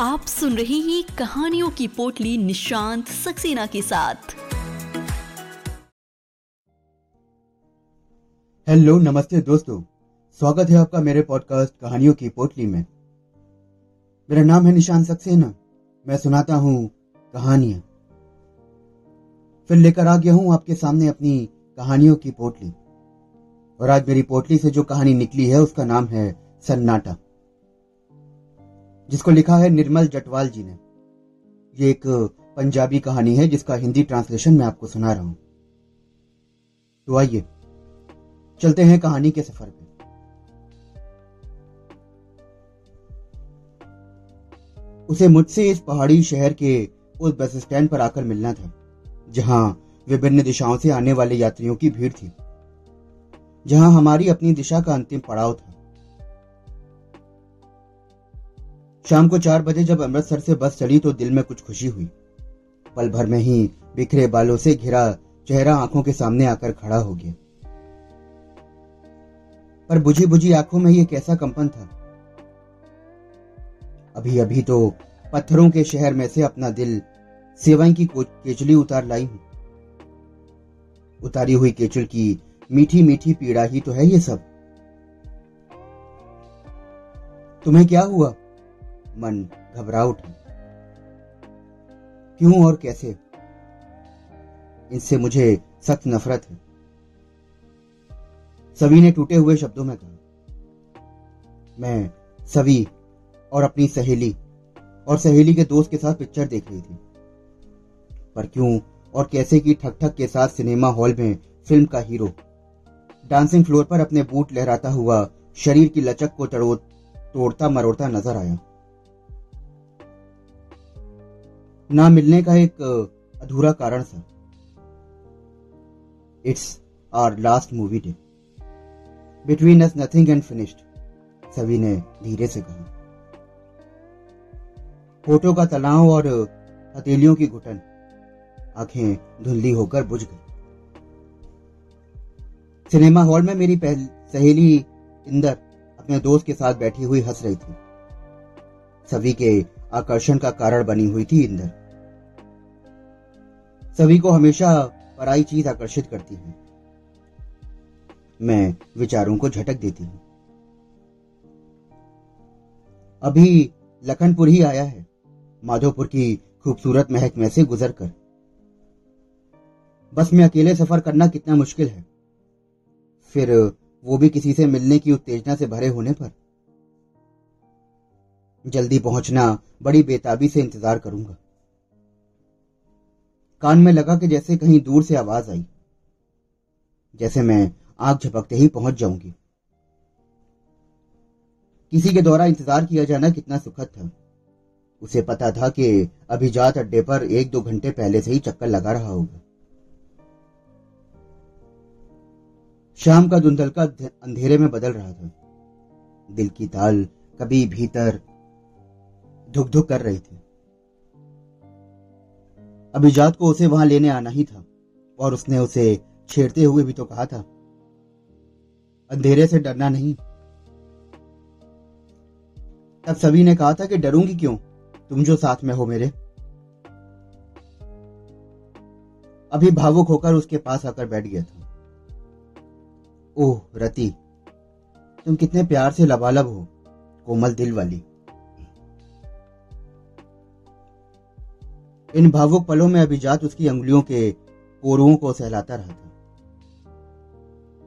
आप सुन रहे हैं कहानियों की पोटली निशांत सक्सेना के साथ। हेलो, नमस्ते दोस्तों। स्वागत है आपका मेरे पॉडकास्ट कहानियों की पोटली में। मेरा नाम है निशांत सक्सेना। मैं सुनाता हूँ कहानियाँ। फिर लेकर आ गया हूँ आपके सामने अपनी कहानियों की पोटली। और आज मेरी पोटली से जो कहानी निकली है, उसका नाम है सन्नाटा। जिसको लिखा है निर्मल जटवाल जी ने। ये एक पंजाबी कहानी है जिसका हिंदी ट्रांसलेशन मैं आपको सुना रहा हूँ। तो आइए, चलते हैं कहानी के सफ़र पे। उसे मुझसे इस पहाड़ी शहर के उस बस स्टैंड पर आकर मिलना था, जहाँ विभिन्न दिशाओं से आने वाले यात्रियों की भीड़ थी, जहाँ हमारी अपनी दिशा का अंतिम पड़ाव था। शाम को चार बजे जब अमृतसर से बस चली तो दिल में कुछ खुशी हुई। पल भर में ही बिखरे बालों से घिरा चेहरा आँखों के सामने आकर खड़ा हो गया। पर बुझी बुझी आँखों में यह कैसा कंपन था? अभी अभी तो पत्थरों के शहर में से अपना दिल सेवाई की केचली उतार लाई हूँ। उतारी हुई केचल की मीठी मीठी पीड़ा ही तो है ये सब। तुम्हें क्या हुआ? मन घबरा उठा क्यों और कैसे? इनसे मुझे सख्त नफरत है। सभी ने टूटे हुए शब्दों में कहा, मैं सभी और अपनी सहेली और सहेली के दोस्त के साथ पिक्चर देख रही थी। पर क्यों और कैसे की ठक ठक के साथ सिनेमा हॉल में फ़िल्म का हीरो डांसिंग फ्लोर पर अपने बूट लहराता हुआ शरीर की लचक को तोड़ता मरोड़ता नज़र आया। ना मिलने का एक अधूरा कारण था। It's our last movie day between us nothing and finished सभी ने धीरे से कहा। फ़ोटो का तनाव और हथेलियों की घुटन, आँखें धुंधली होकर बुझ गई। सिनेमा हॉल में मेरी सहेली इंदर अपने दोस्त के साथ बैठी हुई हंस रही थी। सभी के आकर्षण का कारण बनी हुई थी इंदर। सभी को हमेशा पराई चीज़ आकर्षित करती है। मैं विचारों को झटक देती हूँ। अभी लखनपुर ही आया है। माधोपुर की खूबसूरत महक में से गुजर कर बस में अकेले सफ़र करना कितना मुश्किल है। फिर वो भी किसी से मिलने की उत्तेजना से भरे होने पर। जल्दी पहुँचना बड़ी बेताबी से इंतज़ार करूँगा। कान में लगा कि जैसे कहीं दूर से आवाज़ आई। जैसे मैं आग झपकते ही पहुँच जाऊँगी। किसी के द्वारा इंतज़ार किया जाना कितना सुखद था। उसे पता था कि अभिजात अड्डे पर एक दो घंटे पहले से ही चक्कर लगा रहा होगा। शाम का धुंधलका अंधेरे में बदल रहा था। दिल की ताल कभी भीतर धुक धुक कर रही थी। अभिजात को उसे वहाँ लेने आना ही था, और उसने उसे छेड़ते हुए भी तो कहा था। अंधेरे से डरना नहीं। तब सभी ने कहा था कि डरूँगी क्यों? तुम जो साथ में हो मेरे। अभी भावुक होकर उसके पास आकर बैठ गया था। ओह, रति, तुम कितने प्यार से लबालब हो, कोमल दिल वाली। इन भावुक पलों में अभिजात उसकी अंगुलियों के कोरुओं को सहलाता रहा था।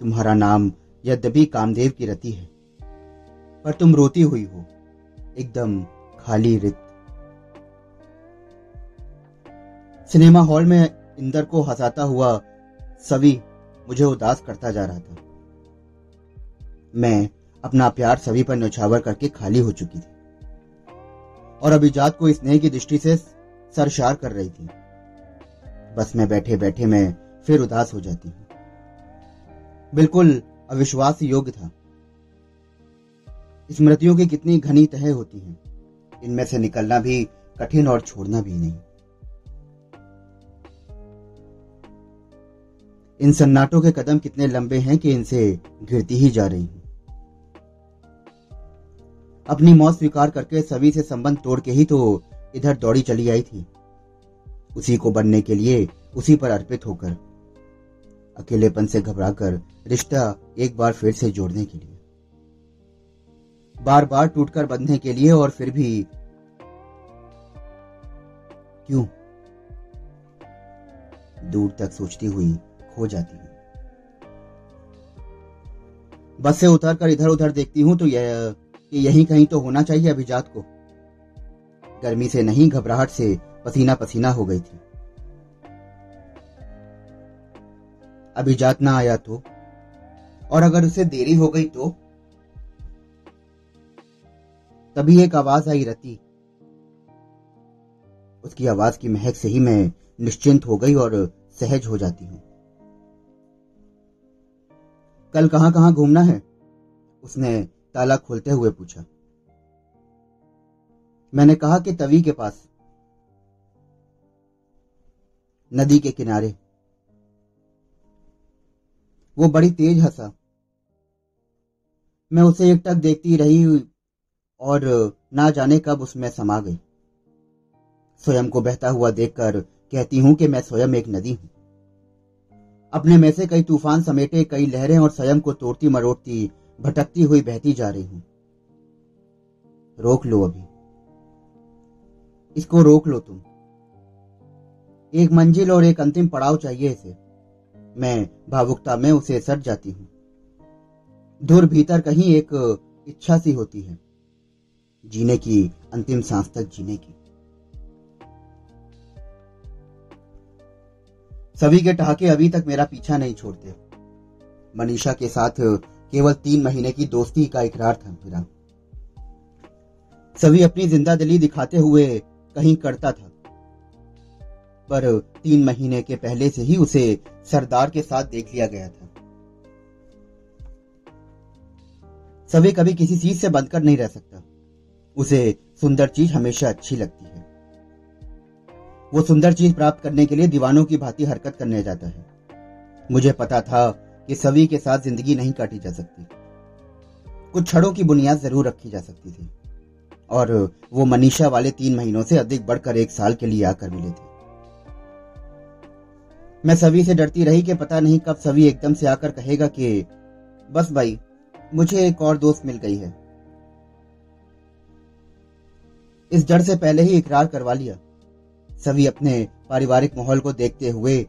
तुम्हारा नाम यद्यपि कामदेव की रति है, पर तुम रोती हुई हो, एकदम खाली रित। सिनेमा हॉल में इंदर को हंसाता हुआ सभी मुझे उदास करता जा रहा था। मैं अपना प्यार सभी पर नौछावर करके खाली हो चुकी थी, और अभिजात को स्नेह की दृष्टि से सरशार कर रही थी। बस में बैठे बैठे मैं फिर उदास हो जाती हूँ। बिल्कुल अविश्वास योग्य था। स्मृतियों की कितनी घनी तह होती हैं, इनमें से निकलना भी कठिन और छोड़ना भी नहीं। इन सन्नाटों के कदम कितने लंबे हैं कि इनसे घिरती ही जा रही हूँ। अपनी मौत स्वीकार करके सभी से संबंध तोड़ के ही तो इधर दौड़ी चली आई थी। उसी को बनने के लिए उसी पर अर्पित होकर, अकेलेपन से घबराकर रिश्ता एक बार फिर से जोड़ने के लिए। बार बार टूटकर बंधने के लिए और फिर भी, क्यों? दूर तक सोचती हुई खो जाती हूँ। बस से उतरकर इधर उधर देखती हूँ तो यह यहीं कहीं तो होना चाहिए अभिजात को। गर्मी से नहीं, घबराहट से पसीना पसीना हो गई थी। अभी जात ना आया तो? और अगर उसे देरी हो गई तो? तभी एक आवाज़ आई रती। उसकी आवाज़ की महक से ही मैं निश्चिंत हो गई और सहज हो जाती हूँ। कल कहाँ कहाँ घूमना है? उसने ताला खोलते हुए पूछा। मैंने कहा कि तवी के पास, नदी के किनारे। वो बड़ी तेज हंसा। मैं उसे एकटक देखती रही और ना जाने कब उसमें समा गई। स्वयं को बहता हुआ देखकर कहती हूँ कि मैं स्वयं एक नदी हूँ। अपने में से कई तूफ़ान समेटे, कई लहरें और स्वयं को तोड़ती मरोड़ती, भटकती हुई बहती जा रही हूँ। रोक लो अभी। इसको रोक लो तुम। एक मंजिल और एक अंतिम पड़ाव चाहिए इसे। मैं भावुकता में उसे सट जाती हूँ। दूर भीतर कहीं एक इच्छा सी होती है। जीने की, अंतिम सांस तक जीने की। सभी के ठहाके अभी तक मेरा पीछा नहीं छोड़ते। मनीषा के साथ केवल तीन महीने की दोस्ती का इकरार था मेरा। सभी अपनी ज़िंदा दिली दिखाते हुए कहीं करता था। पर तीन महीने के पहले से ही उसे सरदार के साथ देख लिया गया था। सभी कभी किसी चीज़ से बंद नहीं रह सकता। उसे सुंदर चीज़ हमेशा अच्छी लगती है। वो सुंदर चीज़ प्राप्त करने के लिए दीवानों की भांति हरकत करने जाता है। मुझे पता था कि सभी के साथ ज़िंदगी नहीं काटी जा सकती। कुछ छड़ों की बुनियाद ज़रूर रखी जा सकती थी। और वो मनीषा वाले तीन महीनों से अधिक बढ़कर एक साल के लिए आकर मिले थे। मैं सभी से डरती रही कि पता नहीं कब सभी एकदम से आकर कहेगा कि, बस भाई, मुझे एक और दोस्त मिल गई है। इस डर से पहले ही इकरार करवा लिया। सभी अपने पारिवारिक माहौल को देखते हुए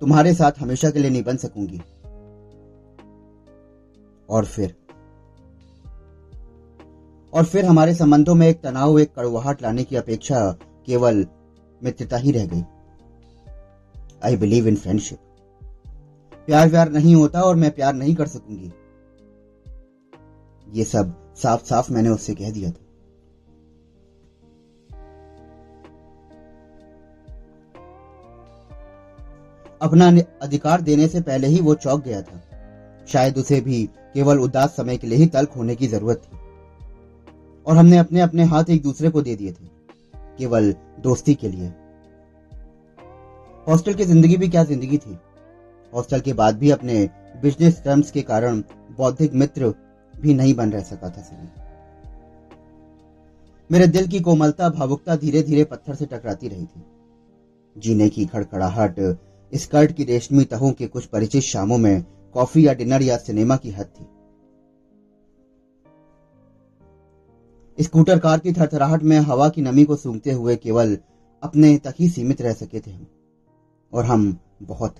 तुम्हारे साथ हमेशा के लिए नहीं बन सकूँगी। और फिर और फिर हमारे संबंधों में एक तनाव, एक कड़वाहट लाने की अपेक्षा केवल मित्रता ही रह गई। आई बिलीव इन फ्रेंडशिप प्यार व्यार नहीं होता और मैं प्यार नहीं कर सकूँगी। ये सब साफ़ साफ़ मैंने उससे कह दिया था। अपना अधिकार देने से पहले ही वो चौक गया था। शायद उसे भी केवल उदास समय के लिए ही तल्ख होने की ज़रूरत थी। और हमने अपने अपने हाथ एक दूसरे को दे दिए थे, केवल दोस्ती के लिए। हॉस्टल की ज़िंदगी भी क्या ज़िंदगी थी? हॉस्टल के बाद भी अपने बिज़नेस टर्म्स के कारण बौद्धिक मित्र भी नहीं बन रह सका था सभी। मेरे दिल की कोमलता, भावुकता धीरे धीरे पत्थर से टकराती रही थी। जीने की खड़खड़ाहट स्कर्ट की रेशमी तहों के कुछ परिचित शामों में कॉफ़ी या डिनर या सिनेमा की हद थी। स्कूटर कार की थरथराहट में हवा की नमी को सूंघते हुए केवल अपने तक ही सीमित रह सके थे और हम बहुत,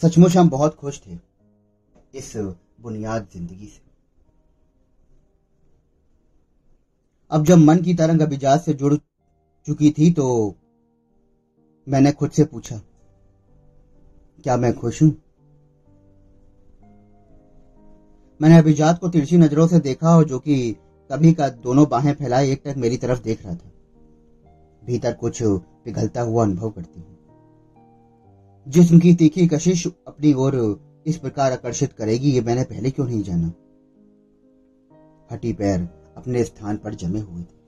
सचमुच हम बहुत खुश थे इस बुनियाद ज़िंदगी से। अब जब मन की तरंग अभिजात से जुड़ चुकी थी तो मैंने खुद से पूछा, क्या मैं खुश हूँ? मैंने अभिजात को तिरछी नज़रों से देखा और जो कि कभी का दोनों बाहें फैलाए एक टक मेरी तरफ़ देख रहा था। भीतर कुछ पिघलता हुआ अनुभव करती हूँ। जिसम की तीखी कशिश अपनी ओर इस प्रकार आकर्षित करेगी, ये मैंने पहले क्यों नहीं जाना? हटी पैर अपने स्थान पर जमे हुए थे।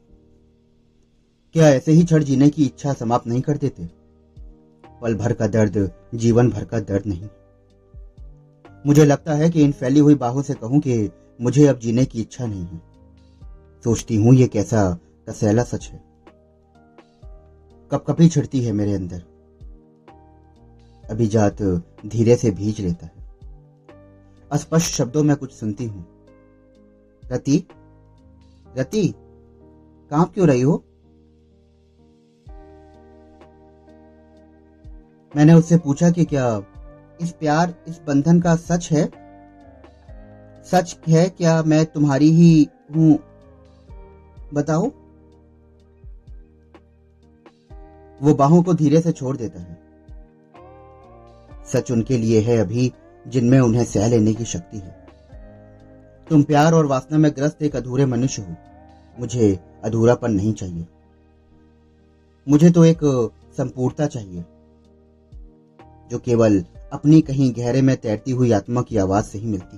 क्या ऐसे ही क्षण जीने की इच्छा समाप्त नहीं कर देते? पल भर का दर्द, जीवन भर का दर्द नहीं। मुझे लगता है कि इन फैली हुई बाहों से कहूँ कि मुझे अब जीने की इच्छा नहीं है। सोचती हूँ ये कैसा कसैला सच है। कपकपी छिड़ती है मेरे अंदर। अभिजात धीरे से भीज लेता है। अस्पष्ट शब्दों में कुछ सुनती हूँ। रति? रति काँप क्यों रही हो? मैंने उससे पूछा कि क्या इस प्यार, इस बंधन का सच है? सच है, क्या मैं तुम्हारी ही हूँ? बताओ। वो बाहों को धीरे से छोड़ देता है। सच उनके लिए है अभी, जिनमें उन्हें सह लेने की शक्ति है। तुम प्यार और वासना में ग्रस्त एक अधूरे मनुष्य हो। मुझे अधूरापन नहीं चाहिए। मुझे तो एक संपूर्णता चाहिए, जो केवल अपनी कहीं गहरे में तैरती हुई आत्मा की आवाज़ से ही मिलती।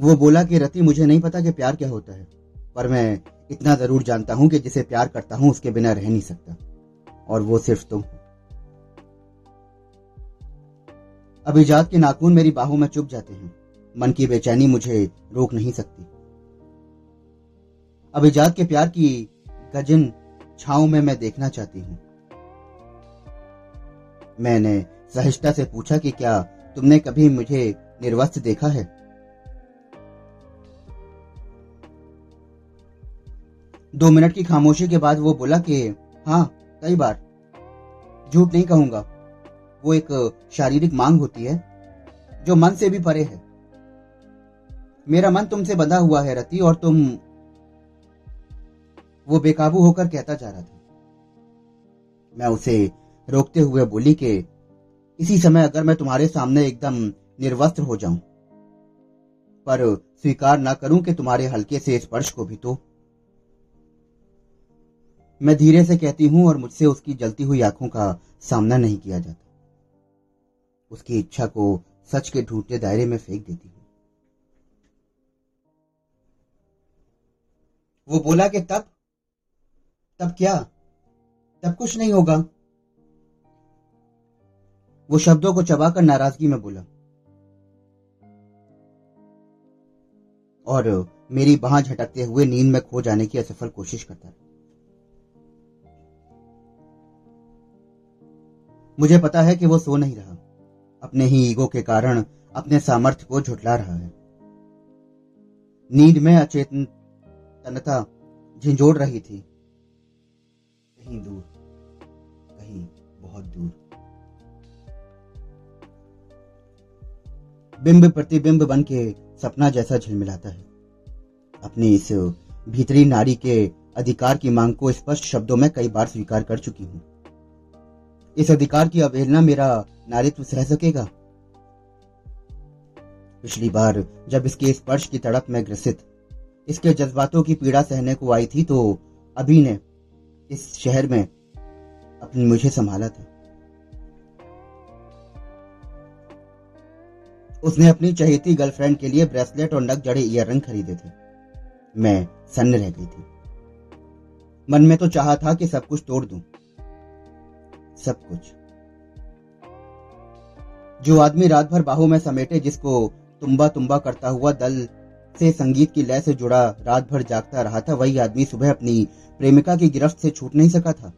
वो बोला कि, रति, मुझे नहीं पता कि प्यार क्या होता है, पर मैं इतना ज़रूर जानता हूँ कि जिसे प्यार करता हूँ, उसके बिना रह नहीं सकता, और वो सिर्फ़ तुम हो। अभिजात के नाखून मेरी बाहों में चुप जाते हैं। मन की बेचैनी मुझे रोक नहीं सकती। अभिजात के प्यार की गजन छाओ में मैं देखना चाहती हूँ। मैंने सहिष्ठा से पूछा कि क्या तुमने कभी मुझे निर्वस्त देखा है? दो मिनट की खामोशी के बाद वो बोला कि हाँ कई बार। झूठ नहीं कहूँगा। वो एक शारीरिक मांग होती है, जो मन से भी परे है। मेरा मन तुमसे बंधा हुआ है, रति, और तुम वो बेकाबू होकर कहता जा रहा था। मैं उसे रोकते हुए बोली कि, इसी समय अगर मैं तुम्हारे सामने एकदम निर्वस्त्र हो जाऊँ, पर स्वीकार ना करूँ कि तुम्हारे हल्के से स्पर्श को भी तो। मैं धीरे से कहती हूँ और मुझसे उसकी जलती हुई आँखों का सामना नहीं किया जाता। उसकी इच्छा को सच के ढूंढते दायरे में फेंक देती हूँ। वो बोला कि, तब? तब क्या? तब कुछ नहीं होगा। वो शब्दों को चबाकर नाराज़गी में बोला। और मेरी बाह झटकते हुए नींद में खो जाने की असफल कोशिश करता है मुझे पता है कि वो सो नहीं रहा। अपने ही ईगो के कारण अपने सामर्थ्य को झुटला रहा है। नींद में अचेतन तनता झिंझोड़ रही थी। कहीं दूर, कहीं बहुत दूर। बिंब प्रतिबिंब बन के सपना जैसा झिलमिलाता है। अपनी इस भीतरी नारी के अधिकार की मांग को स्पष्ट शब्दों में कई बार स्वीकार कर चुकी हूँ। इस अधिकार की अवहेलना मेरा नारित्व सह सकेगा? पिछली बार जब इसके स्पर्श की तड़प में ग्रसित, इसके जज्बातों की पीड़ा सहने को आई थी तो अभी ने इस शहर में अपनी मुझे संभाला था। उसने अपनी चहेती गर्लफ्रेंड के लिए ब्रेसलेट और नग जड़े ईयर खरीदे थे। मैं सन्न रह गई थी। मन में तो चाहा था कि सब कुछ तोड़ दूँ। सब कुछ। जो आदमी रात भर बाहू में समेटे जिसको तुम्बा तुम्बा करता हुआ दल से संगीत की लय से जुड़ा रात भर जागता रहा था, वही आदमी सुबह अपनी प्रेमिका की गिरफ्त से छूट नहीं सका था।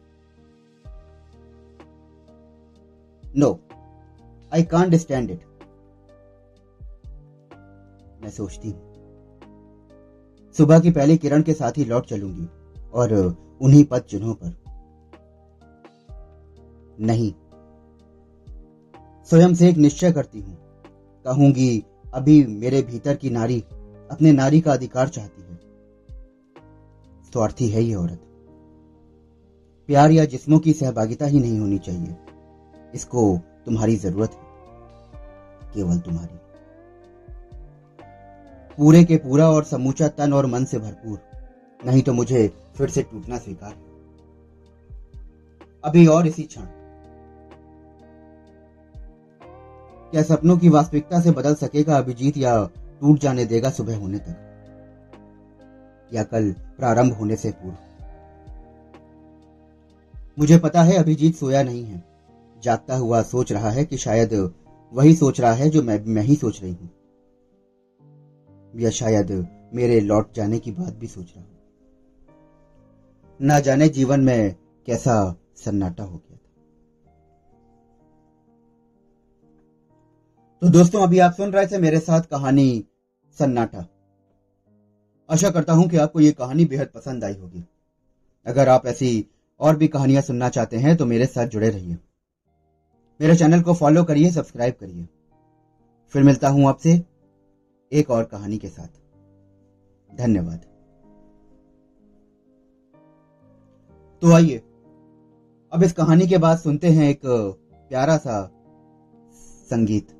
No I can't stand it मैं सोचती हूँ। सुबह की पहली किरण के साथ ही लौट चलूँगी और उन्हीं पद चिन्हों पर। नहीं। स्वयं से एक निश्चय करती हूँ। कहूँगी, अभी मेरे भीतर की नारी अपने नारी का अधिकार चाहती है। स्वार्थी है ये औरत। प्यार या जिस्मों की सहभागिता ही नहीं होनी चाहिए। इसको तुम्हारी ज़रूरत है। केवल तुम्हारी। पूरे के पूरा और समूचा तन और मन से भरपूर। नहीं तो मुझे फिर से टूटना स्वीकार अभी और इसी क्षण। क्या सपनों की वास्तविकता से बदल सकेगा अभिजीत या टूट जाने देगा सुबह होने तक? या कल प्रारंभ होने से पूर्व? मुझे पता है अभिजीत सोया नहीं है। जागता हुआ सोच रहा है कि शायद वही सोच रहा है जो मैं मैं ही सोच रही हूँ। या शायद मेरे लौट जाने की बात भी सोच रहा हूँ। ना जाने जीवन में कैसा सन्नाटा हो गया था। तो दोस्तों, अभी आप सुन रहे थे मेरे साथ कहानी सन्नाटा। आशा करता हूँ कि आपको ये कहानी बेहद पसंद आई होगी। अगर आप ऐसी और भी कहानियाँ सुनना चाहते हैं तो मेरे साथ जुड़े रहिए। मेरे चैनल को फॉलो करिए, सब्सक्राइब करिए। फिर मिलता हूँ आपसे एक और कहानी के साथ। धन्यवाद। तो आइए, अब इस कहानी के बाद सुनते हैं एक प्यारा सा संगीत।